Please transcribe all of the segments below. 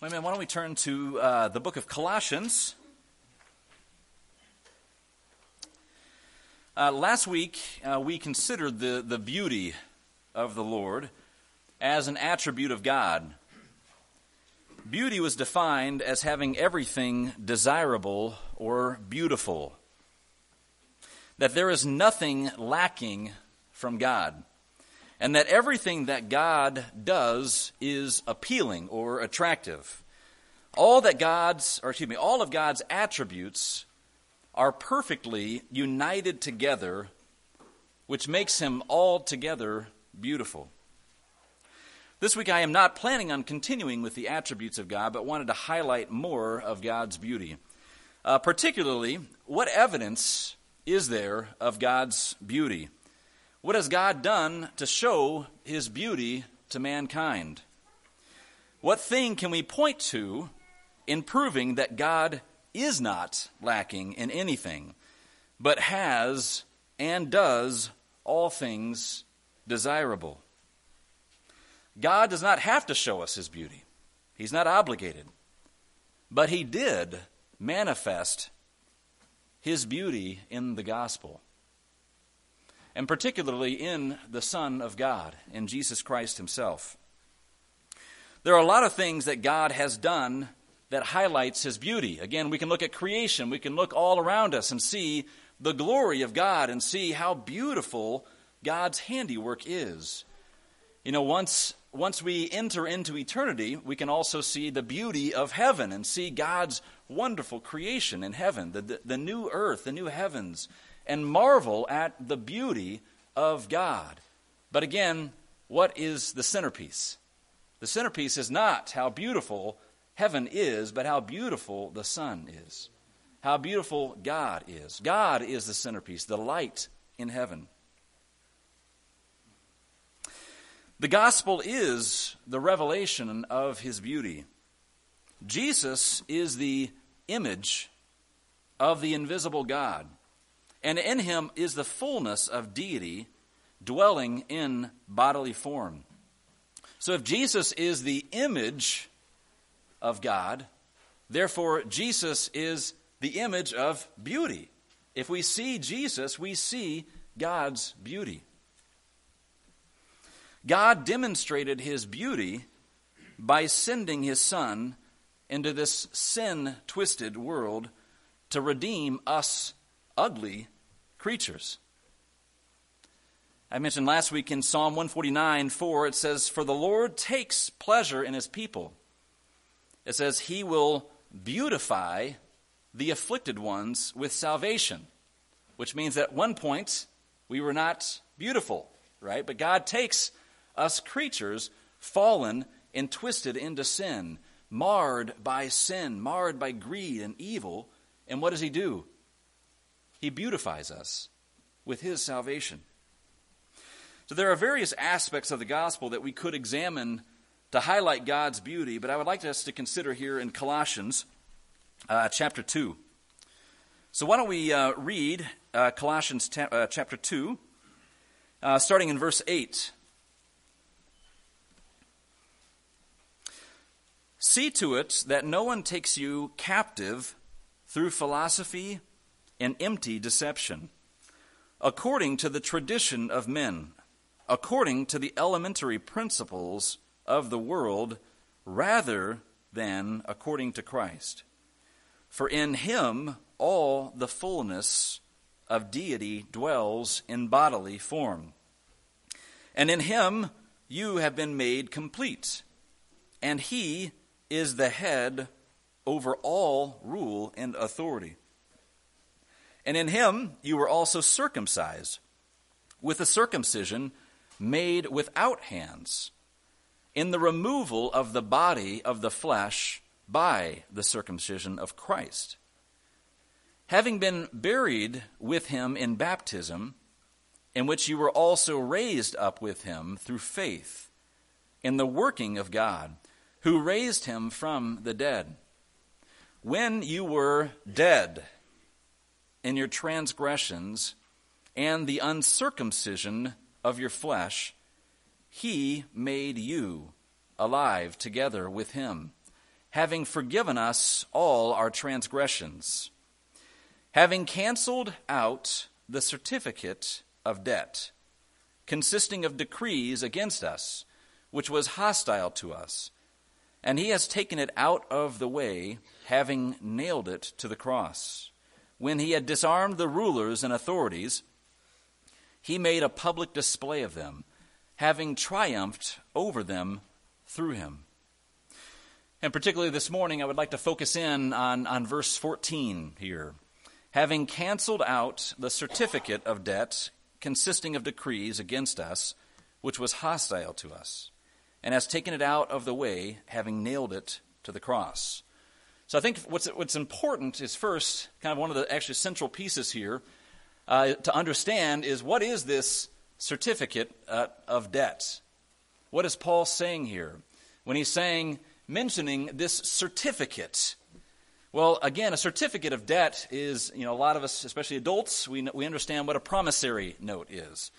Amen. Why don't we turn to uh, the book of Colossians? Uh, last week, uh, we considered the, the beauty of the Lord as an attribute of God. Beauty was defined as having everything desirable or beautiful, that there is nothing lacking from God and that everything that God does is appealing or attractive. All that God's, or excuse me, all of God's attributes are perfectly united together, which makes him altogether beautiful. This week I am not planning on continuing with the attributes of God, but wanted to highlight more of God's beauty. Uh, particularly, what evidence is there of God's beauty? What has God done to show his beauty to mankind? What thing can we point to in proving that God is not lacking in anything, but has and does all things desirable? God does not have to show us his beauty, he's not obligated. But he did manifest his beauty in the gospel and particularly in the Son of God, in Jesus Christ Himself. There are a lot of things that God has done that highlights His beauty. Again, we can look at creation, we can look all around us and see the glory of God and see how beautiful God's handiwork is. You know, once once we enter into eternity, we can also see the beauty of heaven and see God's wonderful creation in heaven, the, the, the new earth, the new heavens, and marvel at the beauty of God. But again, what is the centerpiece? The centerpiece is not how beautiful heaven is, but how beautiful the Son is. How beautiful God is. God is the centerpiece, the light in heaven. The gospel is the revelation of his beauty. Jesus is the image of the invisible God and in him is the fullness of deity dwelling in bodily form. So if Jesus is the image of God, therefore Jesus is the image of beauty. If we see Jesus, we see God's beauty. God demonstrated his beauty by sending his Son into this sin twisted world to redeem us ugly creatures. I mentioned last week in Psalm 149 4, it says, For the Lord takes pleasure in his people. It says, He will beautify the afflicted ones with salvation, which means that at one point we were not beautiful, right? But God takes us creatures fallen and twisted into sin, marred by sin, marred by greed and evil. And what does He do? He beautifies us with His salvation. So there are various aspects of the gospel that we could examine to highlight God's beauty, but I would like us to consider here in Colossians uh, chapter 2. So why don't we uh, read uh, Colossians ta- uh, chapter 2, uh, starting in verse 8. See to it that no one takes you captive through philosophy and empty deception, according to the tradition of men, according to the elementary principles of the world, rather than according to Christ. For in him all the fullness of deity dwells in bodily form. And in him you have been made complete, and he is the head over all rule and authority. And in him you were also circumcised, with a circumcision made without hands, in the removal of the body of the flesh by the circumcision of Christ. Having been buried with him in baptism, in which you were also raised up with him through faith in the working of God, who raised him from the dead. When you were dead, in your transgressions and the uncircumcision of your flesh, he made you alive together with him, having forgiven us all our transgressions, having canceled out the certificate of debt, consisting of decrees against us, which was hostile to us. And he has taken it out of the way, having nailed it to the cross. When he had disarmed the rulers and authorities, he made a public display of them, having triumphed over them through him. And particularly this morning, I would like to focus in on, on verse 14 here. Having canceled out the certificate of debt consisting of decrees against us, which was hostile to us, and has taken it out of the way, having nailed it to the cross. So I think what's, what's important is first, kind of one of the actually central pieces here uh, to understand is what is this certificate uh, of debt? What is Paul saying here when he's saying, mentioning this certificate? Well, again, a certificate of debt is, you know, a lot of us, especially adults, we, we understand what a promissory note is.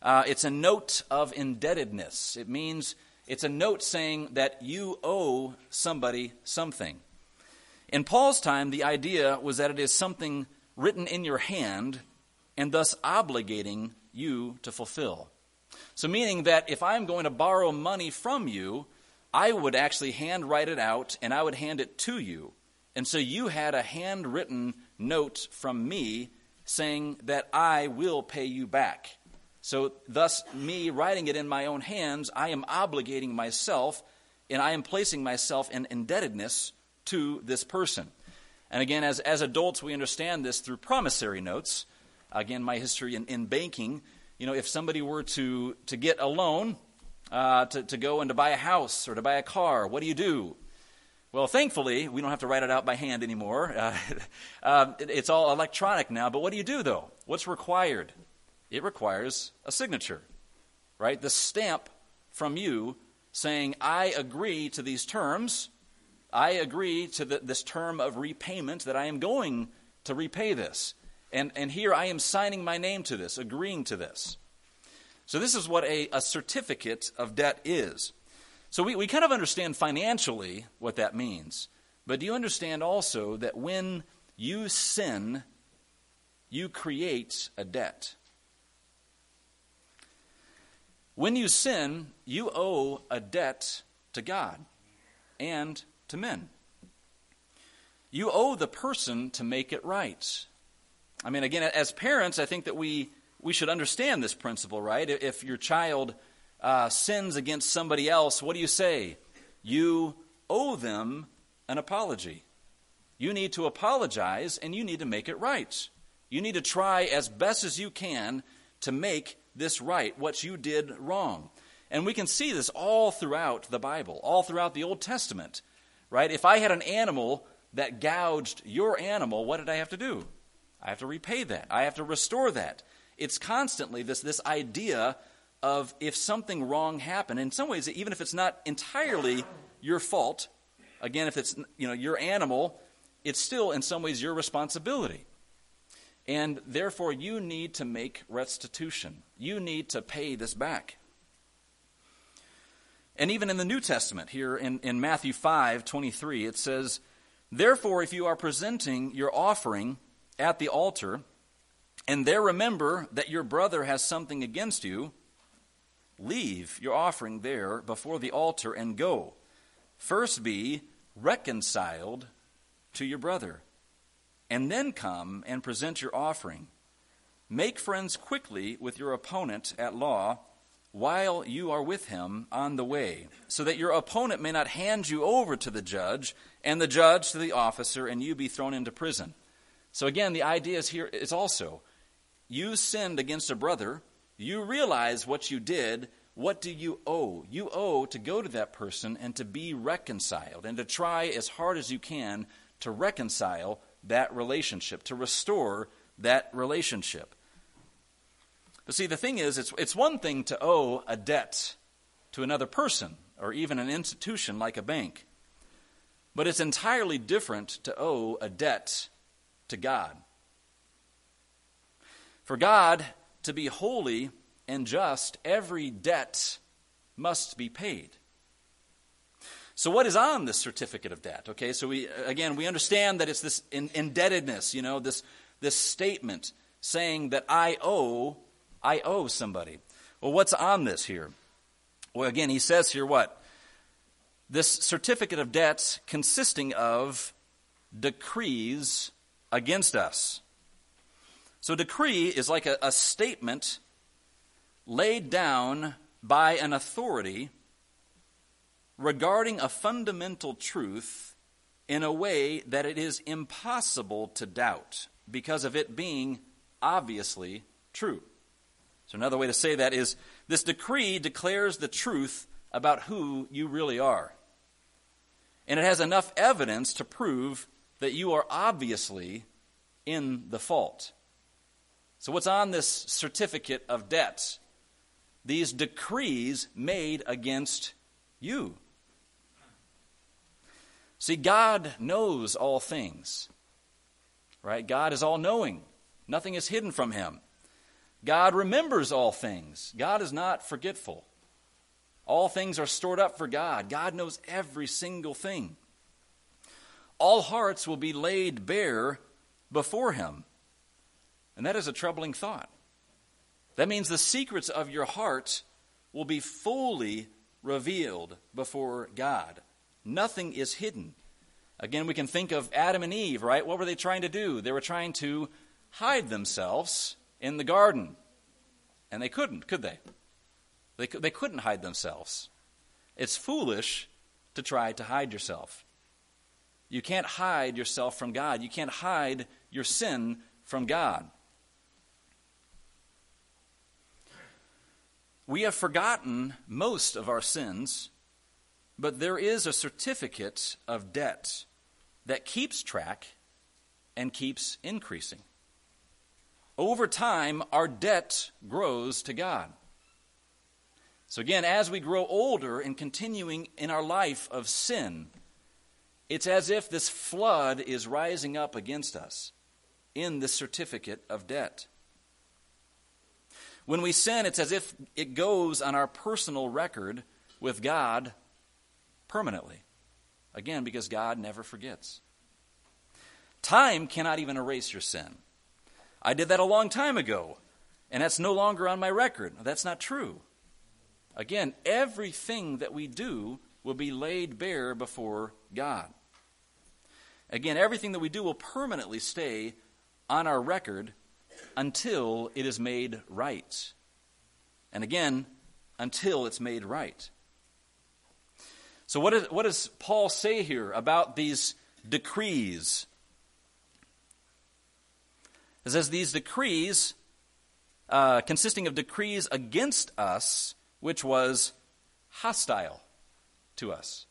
Uh, it's a note of indebtedness. It means it's a note saying that you owe somebody something. In Paul's time, the idea was that it is something written in your hand and thus obligating you to fulfill. So, meaning that if I'm going to borrow money from you, I would actually handwrite it out and I would hand it to you. And so you had a handwritten note from me saying that I will pay you back. So, thus, me writing it in my own hands, I am obligating myself and I am placing myself in indebtedness to this person. And again, as, as adults, we understand this through promissory notes. Again, my history in, in banking, you know, if somebody were to, to get a loan uh, to, to go and to buy a house or to buy a car, what do you do? Well, thankfully, we don't have to write it out by hand anymore. Uh, uh, it, it's all electronic now. But what do you do, though? What's required? It requires a signature, right? The stamp from you saying, I agree to these terms. I agree to the, this term of repayment that I am going to repay this. And, and here I am signing my name to this, agreeing to this. So, this is what a, a certificate of debt is. So we, we kind of understand financially what that means. But do you understand also that when you sin, you create a debt? When you sin, you owe a debt to God and to men. You owe the person to make it right. I mean, again, as parents, I think that we, we should understand this principle, right? If your child uh, sins against somebody else, what do you say? You owe them an apology. You need to apologize and you need to make it right. You need to try as best as you can to make this right, what you did wrong. And we can see this all throughout the Bible, all throughout the Old Testament, right? If I had an animal that gouged your animal, what did I have to do? I have to repay that. I have to restore that. It's constantly this, this idea of if something wrong happened. In some ways, even if it's not entirely your fault, again, if it's you know your animal, it's still in some ways your responsibility. And therefore, you need to make restitution. You need to pay this back. And even in the New Testament, here in, in Matthew 5 23, it says, Therefore, if you are presenting your offering at the altar, and there remember that your brother has something against you, Leave your offering there before the altar and go. First be reconciled to your brother, and then come and present your offering. Make friends quickly with your opponent at law while you are with him on the way, so that your opponent may not hand you over to the judge, and the judge to the officer, and you be thrown into prison. So again, the idea is here is also you sinned against a brother you realize what you did, what do you owe? You owe to go to that person and to be reconciled and to try as hard as you can to reconcile that relationship, to restore that relationship. But see, the thing is, it's, it's one thing to owe a debt to another person or even an institution like a bank, but it's entirely different to owe a debt to God. For God to be holy and just, every debt must be paid. So, what is on this certificate of debt? Okay, so we, again, we understand that it's this in, indebtedness, you know, this, this statement saying that I owe, I owe somebody. Well, what's on this here? Well, again, he says here what? This certificate of debt consisting of decrees against us. So, decree is like a, a statement laid down by an authority regarding a fundamental truth in a way that it is impossible to doubt because of it being obviously true. So, another way to say that is this decree declares the truth about who you really are. And it has enough evidence to prove that you are obviously in the fault. So, what's on this certificate of debt? These decrees made against you. See, God knows all things, right? God is all knowing, nothing is hidden from him. God remembers all things, God is not forgetful. All things are stored up for God. God knows every single thing. All hearts will be laid bare before Him. And that is a troubling thought. That means the secrets of your heart will be fully revealed before God. Nothing is hidden. Again, we can think of Adam and Eve, right? What were they trying to do? They were trying to hide themselves in the garden. And they couldn't, could they? They, they couldn't hide themselves. It's foolish to try to hide yourself. You can't hide yourself from God. You can't hide your sin from God. We have forgotten most of our sins, but there is a certificate of debt that keeps track and keeps increasing. Over time, our debt grows to God. So, again, as we grow older and continuing in our life of sin, it's as if this flood is rising up against us in this certificate of debt. When we sin, it's as if it goes on our personal record with God permanently. Again, because God never forgets. Time cannot even erase your sin. I did that a long time ago, and that's no longer on my record. That's not true. Again, everything that we do will be laid bare before God. Again, everything that we do will permanently stay on our record until it is made right. And again, until it's made right. So, what, is, what does Paul say here about these decrees? It says these decrees, uh, consisting of decrees against us, which was hostile to us.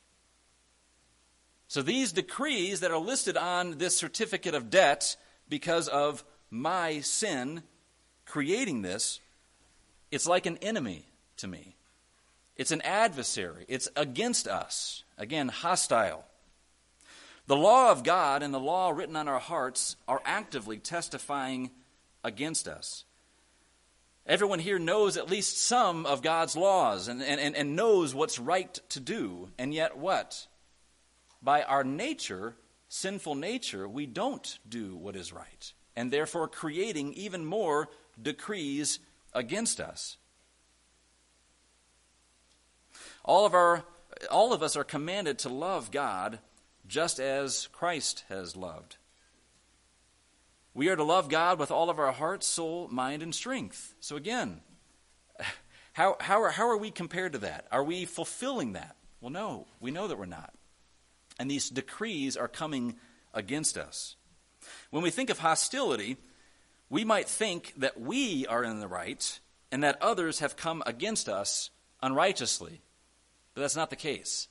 So these decrees that are listed on this certificate of debt because of my sin creating this, it's like an enemy to me. It's an adversary. It's against us. Again, hostile. The law of God and the law written on our hearts are actively testifying against us. Everyone here knows at least some of God's laws and, and, and knows what's right to do. And yet, what? By our nature, sinful nature, we don't do what is right and therefore creating even more decrees against us. All of, our, all of us are commanded to love God just as Christ has loved. We are to love God with all of our heart, soul, mind, and strength. So, again, how, how, are, how are we compared to that? Are we fulfilling that? Well, no, we know that we're not. And these decrees are coming against us. When we think of hostility, we might think that we are in the right and that others have come against us unrighteously. But that's not the case.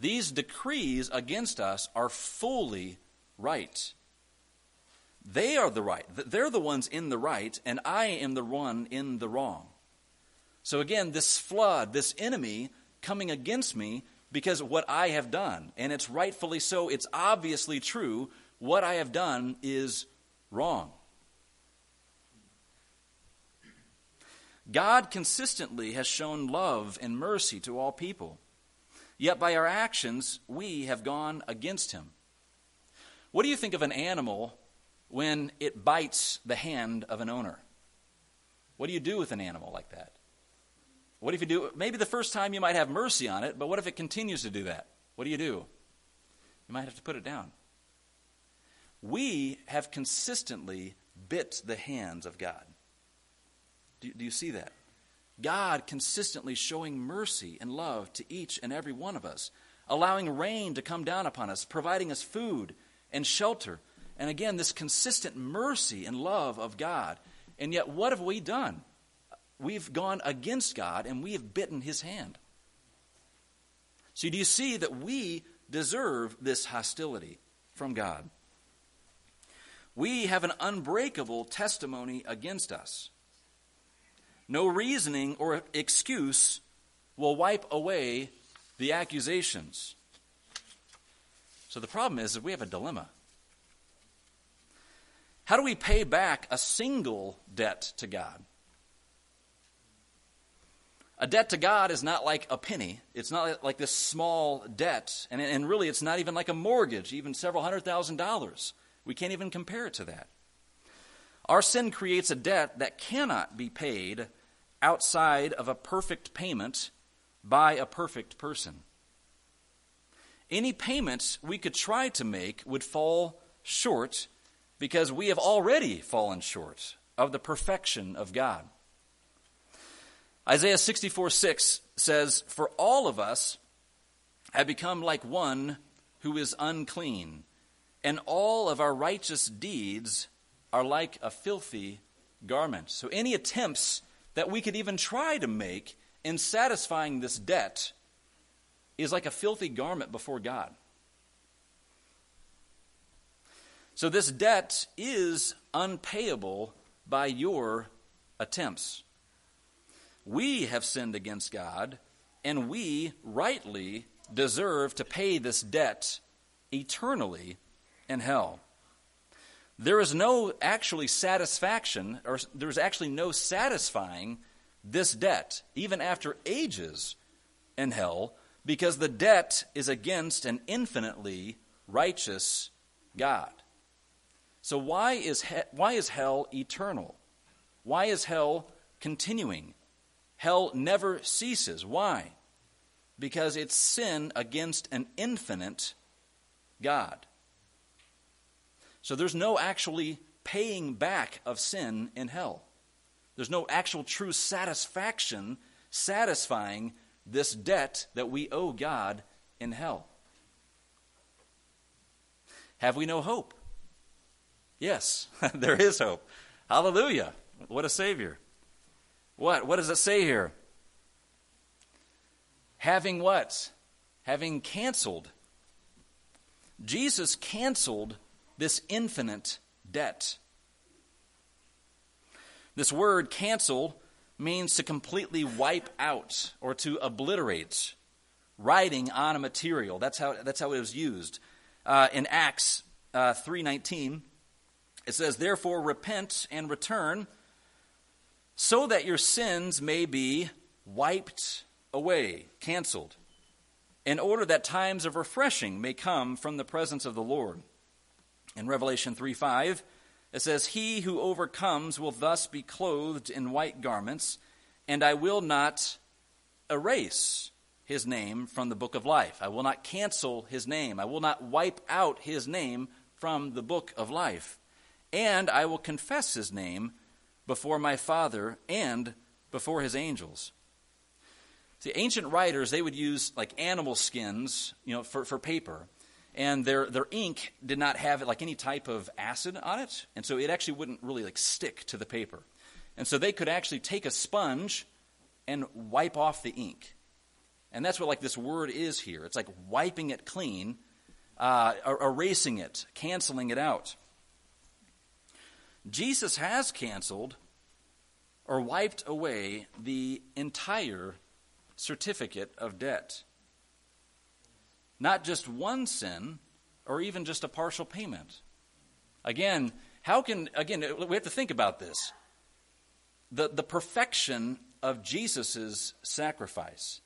These decrees against us are fully right. They are the right. They're the ones in the right, and I am the one in the wrong. So again, this flood, this enemy coming against me because of what I have done. And it's rightfully so. It's obviously true what I have done is wrong. God consistently has shown love and mercy to all people. Yet by our actions, we have gone against him. What do you think of an animal when it bites the hand of an owner? What do you do with an animal like that? What if you do, maybe the first time you might have mercy on it, but what if it continues to do that? What do you do? You might have to put it down. We have consistently bit the hands of God. Do, do you see that? God consistently showing mercy and love to each and every one of us, allowing rain to come down upon us, providing us food and shelter. And again, this consistent mercy and love of God. And yet, what have we done? We've gone against God and we have bitten his hand. So, do you see that we deserve this hostility from God? We have an unbreakable testimony against us. No reasoning or excuse will wipe away the accusations. So the problem is that we have a dilemma. How do we pay back a single debt to God? A debt to God is not like a penny. It's not like this small debt. And, and really, it's not even like a mortgage, even several hundred thousand dollars. We can't even compare it to that. Our sin creates a debt that cannot be paid outside of a perfect payment by a perfect person. Any payments we could try to make would fall short because we have already fallen short of the perfection of God. Isaiah 64 6 says, For all of us have become like one who is unclean, and all of our righteous deeds are like a filthy garment. So any attempts that we could even try to make in satisfying this debt is like a filthy garment before God. So this debt is unpayable by your attempts. We have sinned against God, and we rightly deserve to pay this debt eternally in hell. There is no actually satisfaction, or there's actually no satisfying this debt, even after ages in hell, because the debt is against an infinitely righteous God. So, why is, he- why is hell eternal? Why is hell continuing? Hell never ceases. Why? Because it's sin against an infinite God. So there's no actually paying back of sin in hell. There's no actual true satisfaction satisfying this debt that we owe God in hell. Have we no hope? Yes, there is hope. Hallelujah. What a Savior. What? What does it say here? Having what? Having canceled. Jesus canceled this infinite debt. This word cancel means to completely wipe out or to obliterate, writing on a material. That's how, that's how it was used. Uh, in Acts uh, 3.19, it says, Therefore repent and return, so that your sins may be wiped away, canceled, in order that times of refreshing may come from the presence of the Lord. In Revelation 3 5, it says, He who overcomes will thus be clothed in white garments, and I will not erase his name from the book of life. I will not cancel his name. I will not wipe out his name from the book of life. And I will confess his name before my Father and before his angels. See, ancient writers, they would use like animal skins, you know, for, for paper and their, their ink did not have like any type of acid on it, and so it actually wouldn't really like stick to the paper. And so they could actually take a sponge and wipe off the ink. And that's what like this word is here. It's like wiping it clean, uh, er, erasing it, canceling it out. Jesus has canceled or wiped away the entire certificate of debt not just one sin or even just a partial payment. Again, how can, again, we have to think about this. The, the perfection of Jesus' sacrifice.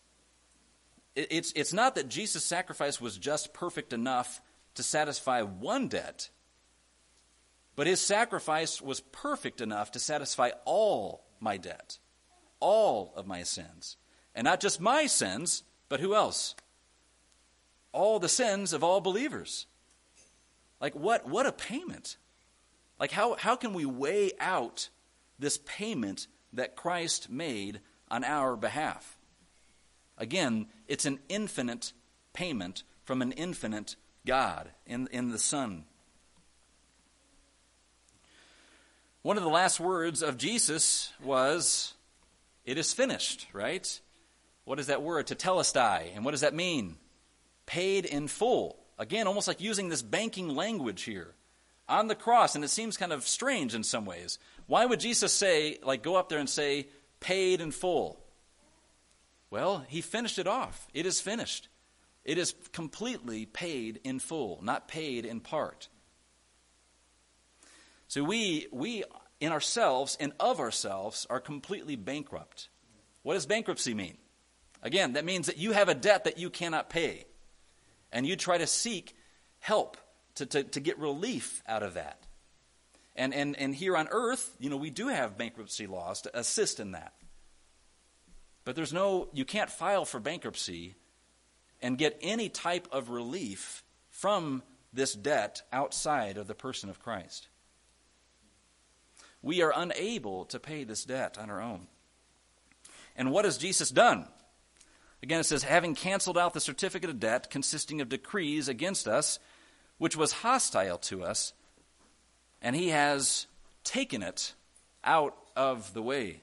it's, it's not that Jesus' sacrifice was just perfect enough to satisfy one debt, but his sacrifice was perfect enough to satisfy all my debt, all of my sins. And not just my sins, but who else? All the sins of all believers. Like, what, what a payment. Like, how, how can we weigh out this payment that Christ made on our behalf? Again, it's an infinite payment from an infinite God in, in the Son. One of the last words of Jesus was, It is finished, right? What is that word? To Tetelestai. And what does that mean? Paid in full. Again, almost like using this banking language here on the cross, and it seems kind of strange in some ways. Why would Jesus say, like, go up there and say, paid in full? Well, he finished it off. It is finished. It is completely paid in full, not paid in part. So we, we in ourselves and of ourselves are completely bankrupt. What does bankruptcy mean? Again, that means that you have a debt that you cannot pay. And you try to seek help to, to, to get relief out of that. And, and, and here on earth, you know, we do have bankruptcy laws to assist in that. But there's no, you can't file for bankruptcy and get any type of relief from this debt outside of the person of Christ. We are unable to pay this debt on our own. And what has Jesus done? Again, it says, having canceled out the certificate of debt consisting of decrees against us, which was hostile to us, and he has taken it out of the way.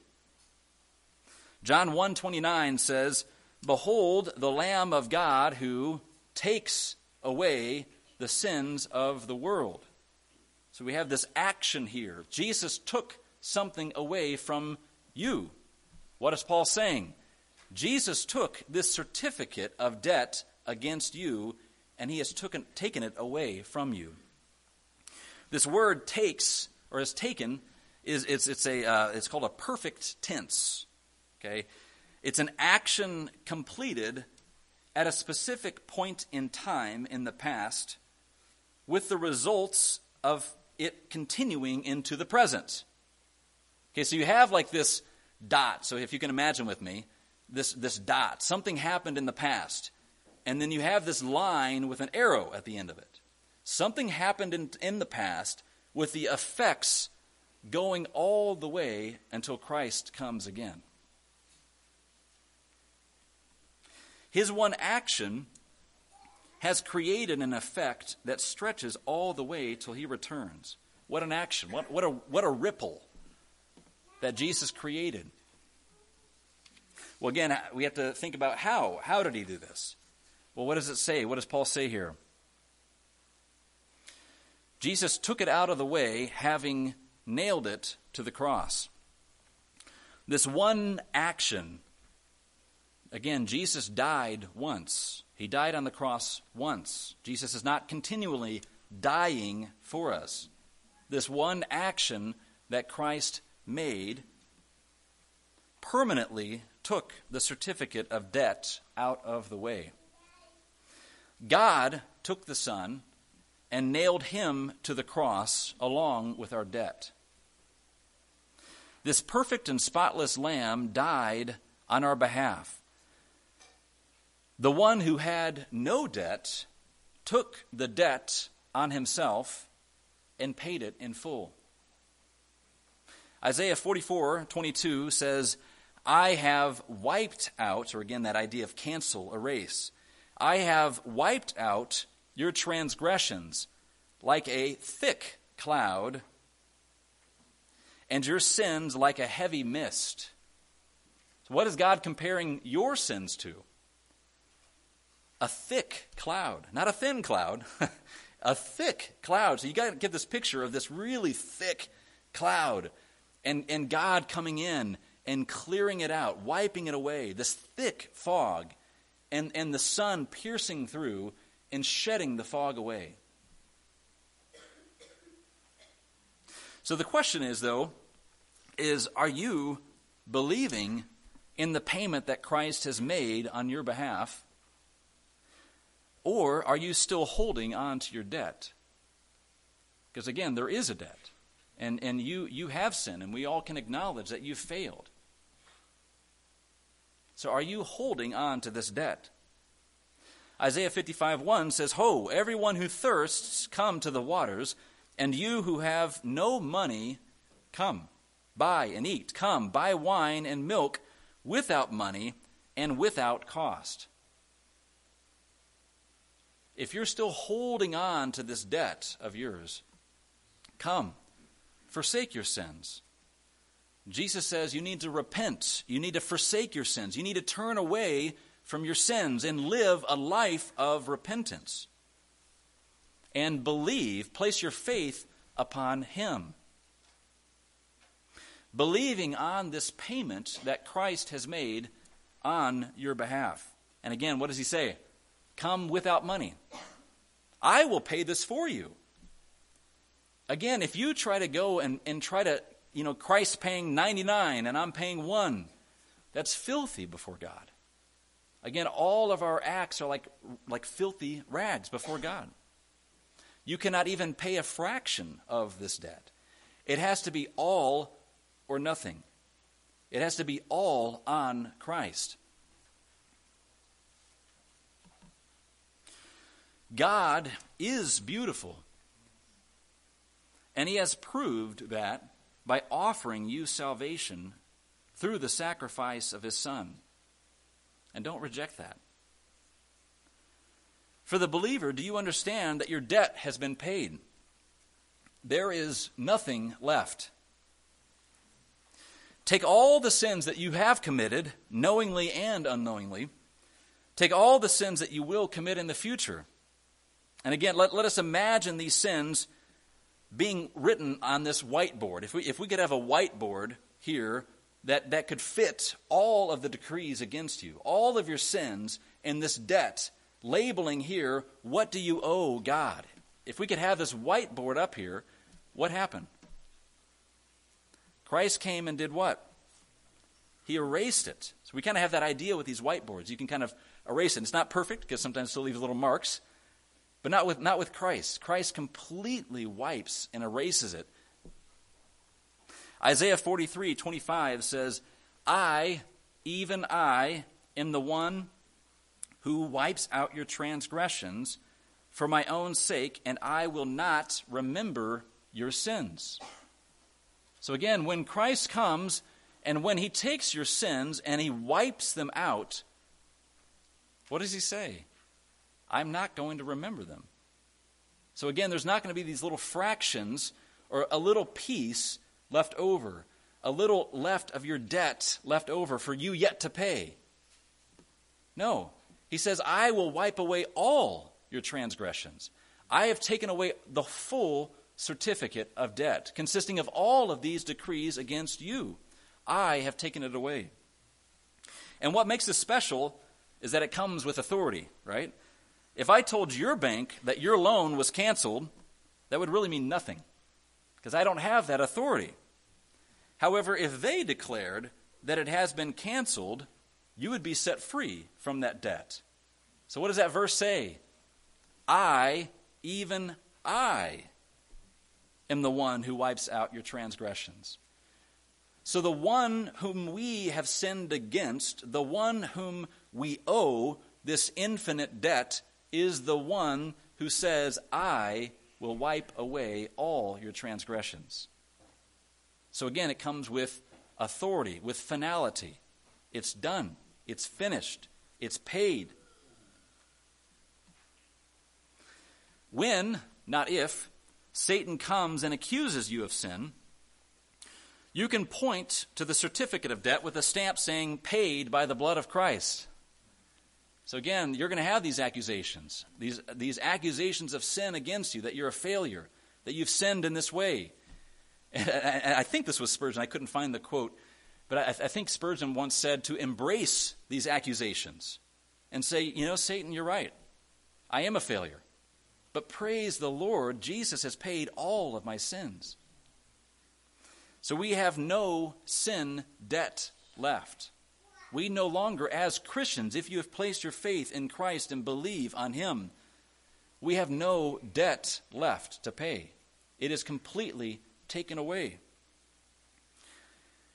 John 1:29 says, "Behold the lamb of God who takes away the sins of the world." So we have this action here. Jesus took something away from you. What is Paul saying? Jesus took this certificate of debt against you and he has taken, taken it away from you. This word takes or is taken is it's, it's a uh, it's called a perfect tense. Okay? It's an action completed at a specific point in time in the past with the results of it continuing into the present. Okay, so you have like this dot. So if you can imagine with me, this, this dot. Something happened in the past. And then you have this line with an arrow at the end of it. Something happened in, in the past with the effects going all the way until Christ comes again. His one action has created an effect that stretches all the way till he returns. What an action. What, what, a, what a ripple that Jesus created. Well, again, we have to think about how. How did he do this? Well, what does it say? What does Paul say here? Jesus took it out of the way, having nailed it to the cross. This one action Again, Jesus died once. He died on the cross once. Jesus is not continually dying for us. This one action that Christ made permanently took the certificate of debt out of the way. God took the Son and nailed him to the cross along with our debt. This perfect and spotless Lamb died on our behalf. The one who had no debt took the debt on himself and paid it in full. Isaiah 44 22 says, I have wiped out, or again, that idea of cancel, erase. I have wiped out your transgressions like a thick cloud, and your sins like a heavy mist. So, what is God comparing your sins to? a thick cloud, not a thin cloud, a thick cloud. So you got to get this picture of this really thick cloud and, and God coming in and clearing it out, wiping it away, this thick fog, and, and the sun piercing through and shedding the fog away. So the question is, though, is are you believing in the payment that Christ has made on your behalf Or are you still holding on to your debt? Because again, there is a debt. And, and you, you have sinned, and we all can acknowledge that you've failed. So are you holding on to this debt? Isaiah 55 1 says, Ho, everyone who thirsts, come to the waters, and you who have no money, come, buy and eat. Come, buy wine and milk without money and without cost. If you're still holding on to this debt of yours, come, forsake your sins. Jesus says you need to repent. You need to forsake your sins. You need to turn away from your sins and live a life of repentance. And believe, place your faith upon Him. Believing on this payment that Christ has made on your behalf. And again, what does He say? Come without money. I will pay this for you. Again, if you try to go and, and try to, you know, Christ paying 99 and I'm paying 1, that's filthy before God. Again, all of our acts are like, like filthy rags before God. You cannot even pay a fraction of this debt. It has to be all or nothing. It has to be all on Christ. God is beautiful. And He has proved that by offering you salvation through the sacrifice of His Son. And don't reject that. For the believer, do you understand that your debt has been paid? There is nothing left. Take all the sins that you have committed, knowingly and unknowingly. Take all the sins that you will commit in the future. And again, let, let us imagine these sins being written on this whiteboard. If we, if we could have a whiteboard here that, that could fit all of the decrees against you, all of your sins, and this debt, labeling here, what do you owe God? If we could have this whiteboard up here, what happened? Christ came and did what? He erased it. So we kind of have that idea with these whiteboards. You can kind of erase it. It's not perfect because sometimes it still leaves little marks, but not with, not with Christ. Christ completely wipes and erases it Isaiah 43 25 says, I, even I, am the one who wipes out your transgressions for my own sake, and I will not remember your sins. So again, when Christ comes and when he takes your sins and he wipes them out, what does he say? I'm not going to remember them. So again, there's not going to be these little fractions or a little piece left over, a little left of your debt left over for you yet to pay. No. He says, I will wipe away all your transgressions. I have taken away the full certificate of debt, consisting of all of these decrees against you. I have taken it away. And what makes this special is that it comes with authority, right? If I told your bank that your loan was canceled, that would really mean nothing because I don't have that authority. However, if they declared that it has been canceled, you would be set free from that debt. So, what does that verse say? I, even I, am the one who wipes out your transgressions. So, the one whom we have sinned against, the one whom we owe this infinite debt, is the one who says, I will wipe away all your transgressions. So again, it comes with authority, with finality. It's done, it's finished, it's paid. When, not if, Satan comes and accuses you of sin, you can point to the certificate of debt with a stamp saying, paid by the blood of Christ. So again, you're going to have these accusations, these, these accusations of sin against you, that you're a failure, that you've sinned in this way, and I think this was Spurgeon. I couldn't find the quote. But I, I think Spurgeon once said to embrace these accusations and say, you know, Satan, you're right. I am a failure. But praise the Lord, Jesus has paid all of my sins. So we have no sin debt left. We no longer, as Christians, if you have placed your faith in Christ and believe on Him, we have no debt left to pay. It is completely taken away.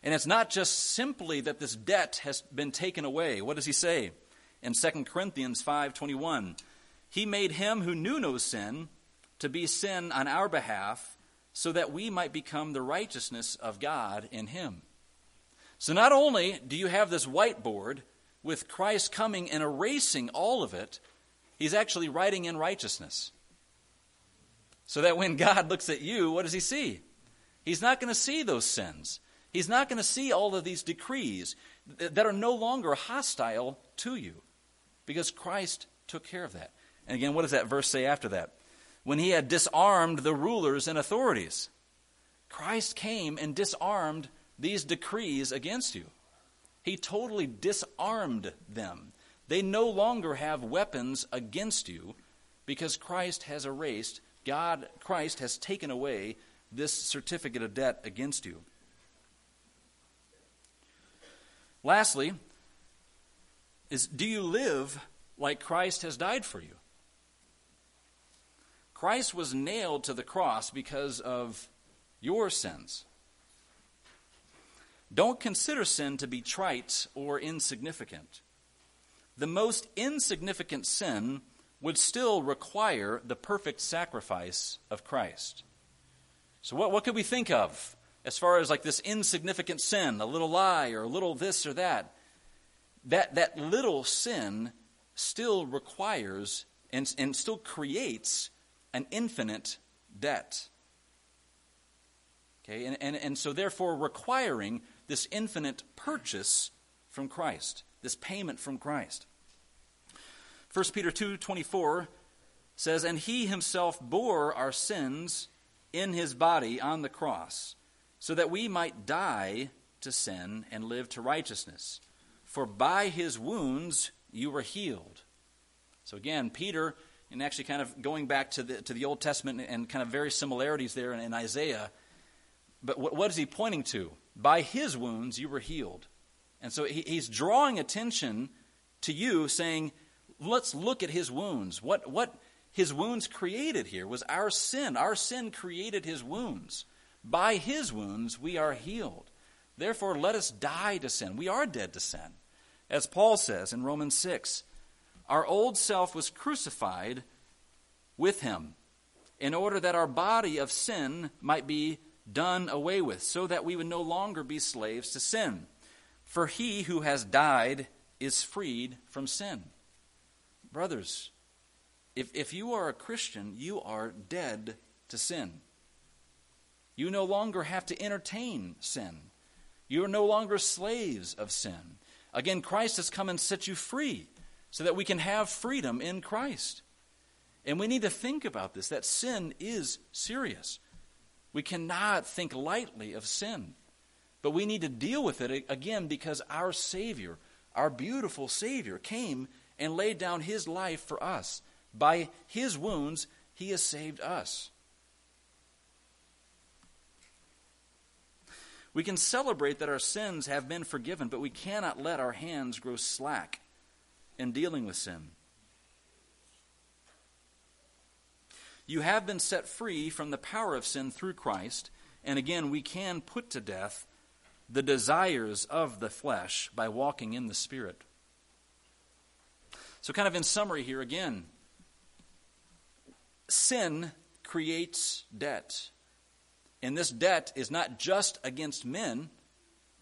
And it's not just simply that this debt has been taken away. What does he say in 2 Corinthians 5:21? He made him who knew no sin to be sin on our behalf so that we might become the righteousness of God in him. So not only do you have this whiteboard with Christ coming and erasing all of it, he's actually writing in righteousness. So that when God looks at you, what does he see? He's not going to see those sins. He's not going to see all of these decrees that are no longer hostile to you because Christ took care of that. And again, what does that verse say after that? When he had disarmed the rulers and authorities, Christ came and disarmed these decrees against you. He totally disarmed them. They no longer have weapons against you because Christ has erased, God, Christ has taken away this certificate of debt against you. Lastly, is do you live like Christ has died for you? Christ was nailed to the cross because of your sins. Don't consider sin to be trite or insignificant. The most insignificant sin would still require the perfect sacrifice of Christ. So, what, what could we think of as far as like this insignificant sin, a little lie or a little this or that? That, that little sin still requires and, and still creates an infinite debt. Okay, and, and, and so therefore requiring this infinite purchase from Christ, this payment from Christ. 1 Peter 2:24 says, "And he himself bore our sins in his body on the cross, so that we might die to sin and live to righteousness. For by his wounds you were healed." So again, Peter and actually kind of going back to the, to the Old Testament and kind of very similarities there in, in Isaiah. But what, what is he pointing to? By his wounds you were healed. And so he, he's drawing attention to you, saying, let's look at his wounds. What, what his wounds created here was our sin. Our sin created his wounds. By his wounds we are healed. Therefore, let us die to sin. We are dead to sin. As Paul says in Romans 6, our old self was crucified with him in order that our body of sin might be done away with, so that we would no longer be slaves to sin. For he who has died is freed from sin. Brothers, if, if you are a Christian, you are dead to sin. You no longer have to entertain sin. You are no longer slaves of sin. Again, Christ has come and set you free so that we can have freedom in Christ. And we need to think about this that sin is serious. We cannot think lightly of sin. But we need to deal with it again because our Savior, our beautiful Savior, came and laid down his life for us. By his wounds, he has saved us. We can celebrate that our sins have been forgiven, but we cannot let our hands grow slack in dealing with sin. You have been set free from the power of sin through Christ, and again, we can put to death the desires of the flesh by walking in the Spirit. So, kind of in summary here again, sin creates debt. And this debt is not just against men,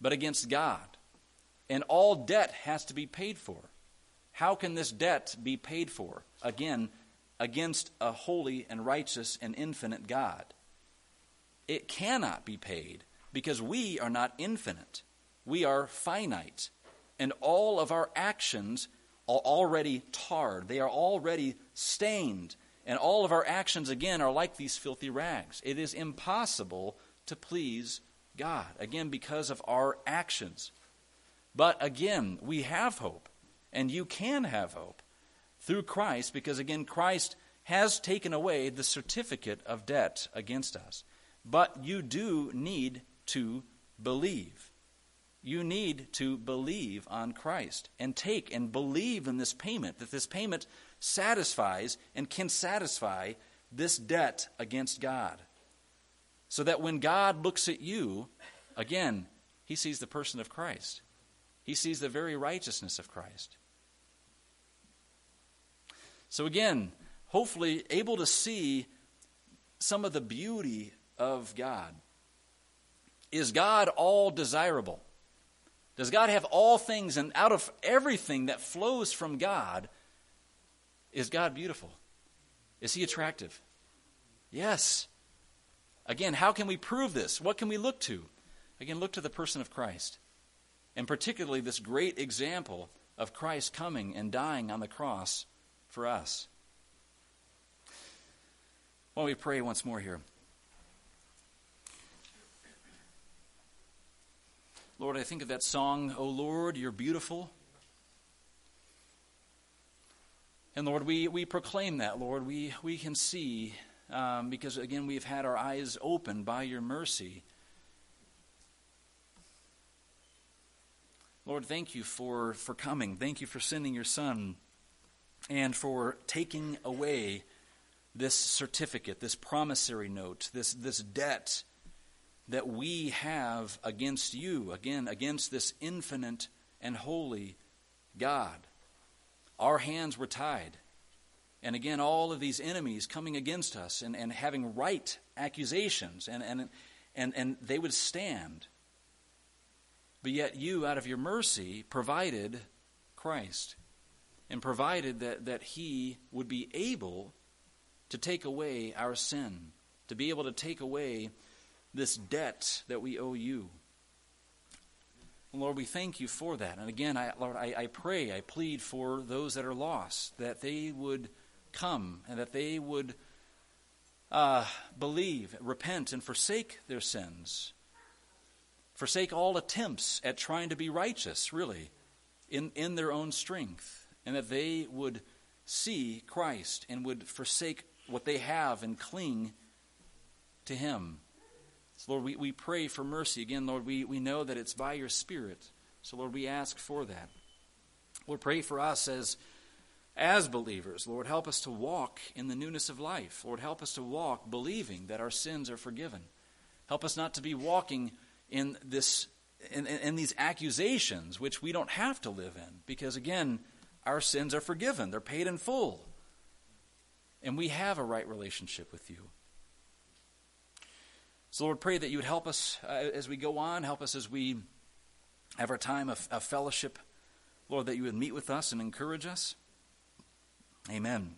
but against God. And all debt has to be paid for. How can this debt be paid for? Again, against a holy and righteous and infinite God. It cannot be paid because we are not infinite. We are finite. And all of our actions are already tarred, they are already stained. And all of our actions, again, are like these filthy rags. It is impossible to please God, again, because of our actions. But again, we have hope and you can have hope through Christ because, again, Christ has taken away the certificate of debt against us. But you do need to believe. you need to believe on Christ and take and believe in this payment, that this payment satisfies and can satisfy this debt against God. So that when God looks at you, again, he sees the person of Christ. He sees the very righteousness of Christ. So, again, hopefully able to see some of the beauty of God. Is God all desirable? Does God have all things, and out of everything that flows from God, is God beautiful? Is He attractive? Yes. Again, how can we prove this? What can we look to? Again, look to the person of Christ. And particularly this great example of Christ coming and dying on the cross for us. Why don't we pray once more here? Lord, I think of that song, O Lord, you're beautiful. And Lord, we, we proclaim that, Lord. We, we can see, um, because again, we've had our eyes opened by your mercy. Lord, thank you for, for coming. Thank you for sending your Son and for taking away this certificate, this promissory note, this, this debt that we have against you, again, against this infinite and holy God. Our hands were tied. And again, all of these enemies coming against us and, and having right accusations, and, and, and, and they would stand. But yet, you, out of your mercy, provided Christ and provided that, that He would be able to take away our sin, to be able to take away this debt that we owe you. Lord, we thank you for that. And again, I, Lord, I, I pray, I plead for those that are lost, that they would come and that they would uh, believe, repent, and forsake their sins. Forsake all attempts at trying to be righteous, really, in, in their own strength. And that they would see Christ and would forsake what they have and cling to Him. So, Lord, we, we pray for mercy. Again, Lord, we, we know that it's by your Spirit. So, Lord, we ask for that. Lord, pray for us as, as believers. Lord, help us to walk in the newness of life. Lord, help us to walk believing that our sins are forgiven. Help us not to be walking in this in, in, in these accusations which we don't have to live in. Because again, our sins are forgiven. They're paid in full. And we have a right relationship with you. So, Lord, pray that you would help us uh, as we go on, help us as we have our time of, of fellowship. Lord, that you would meet with us and encourage us. Amen.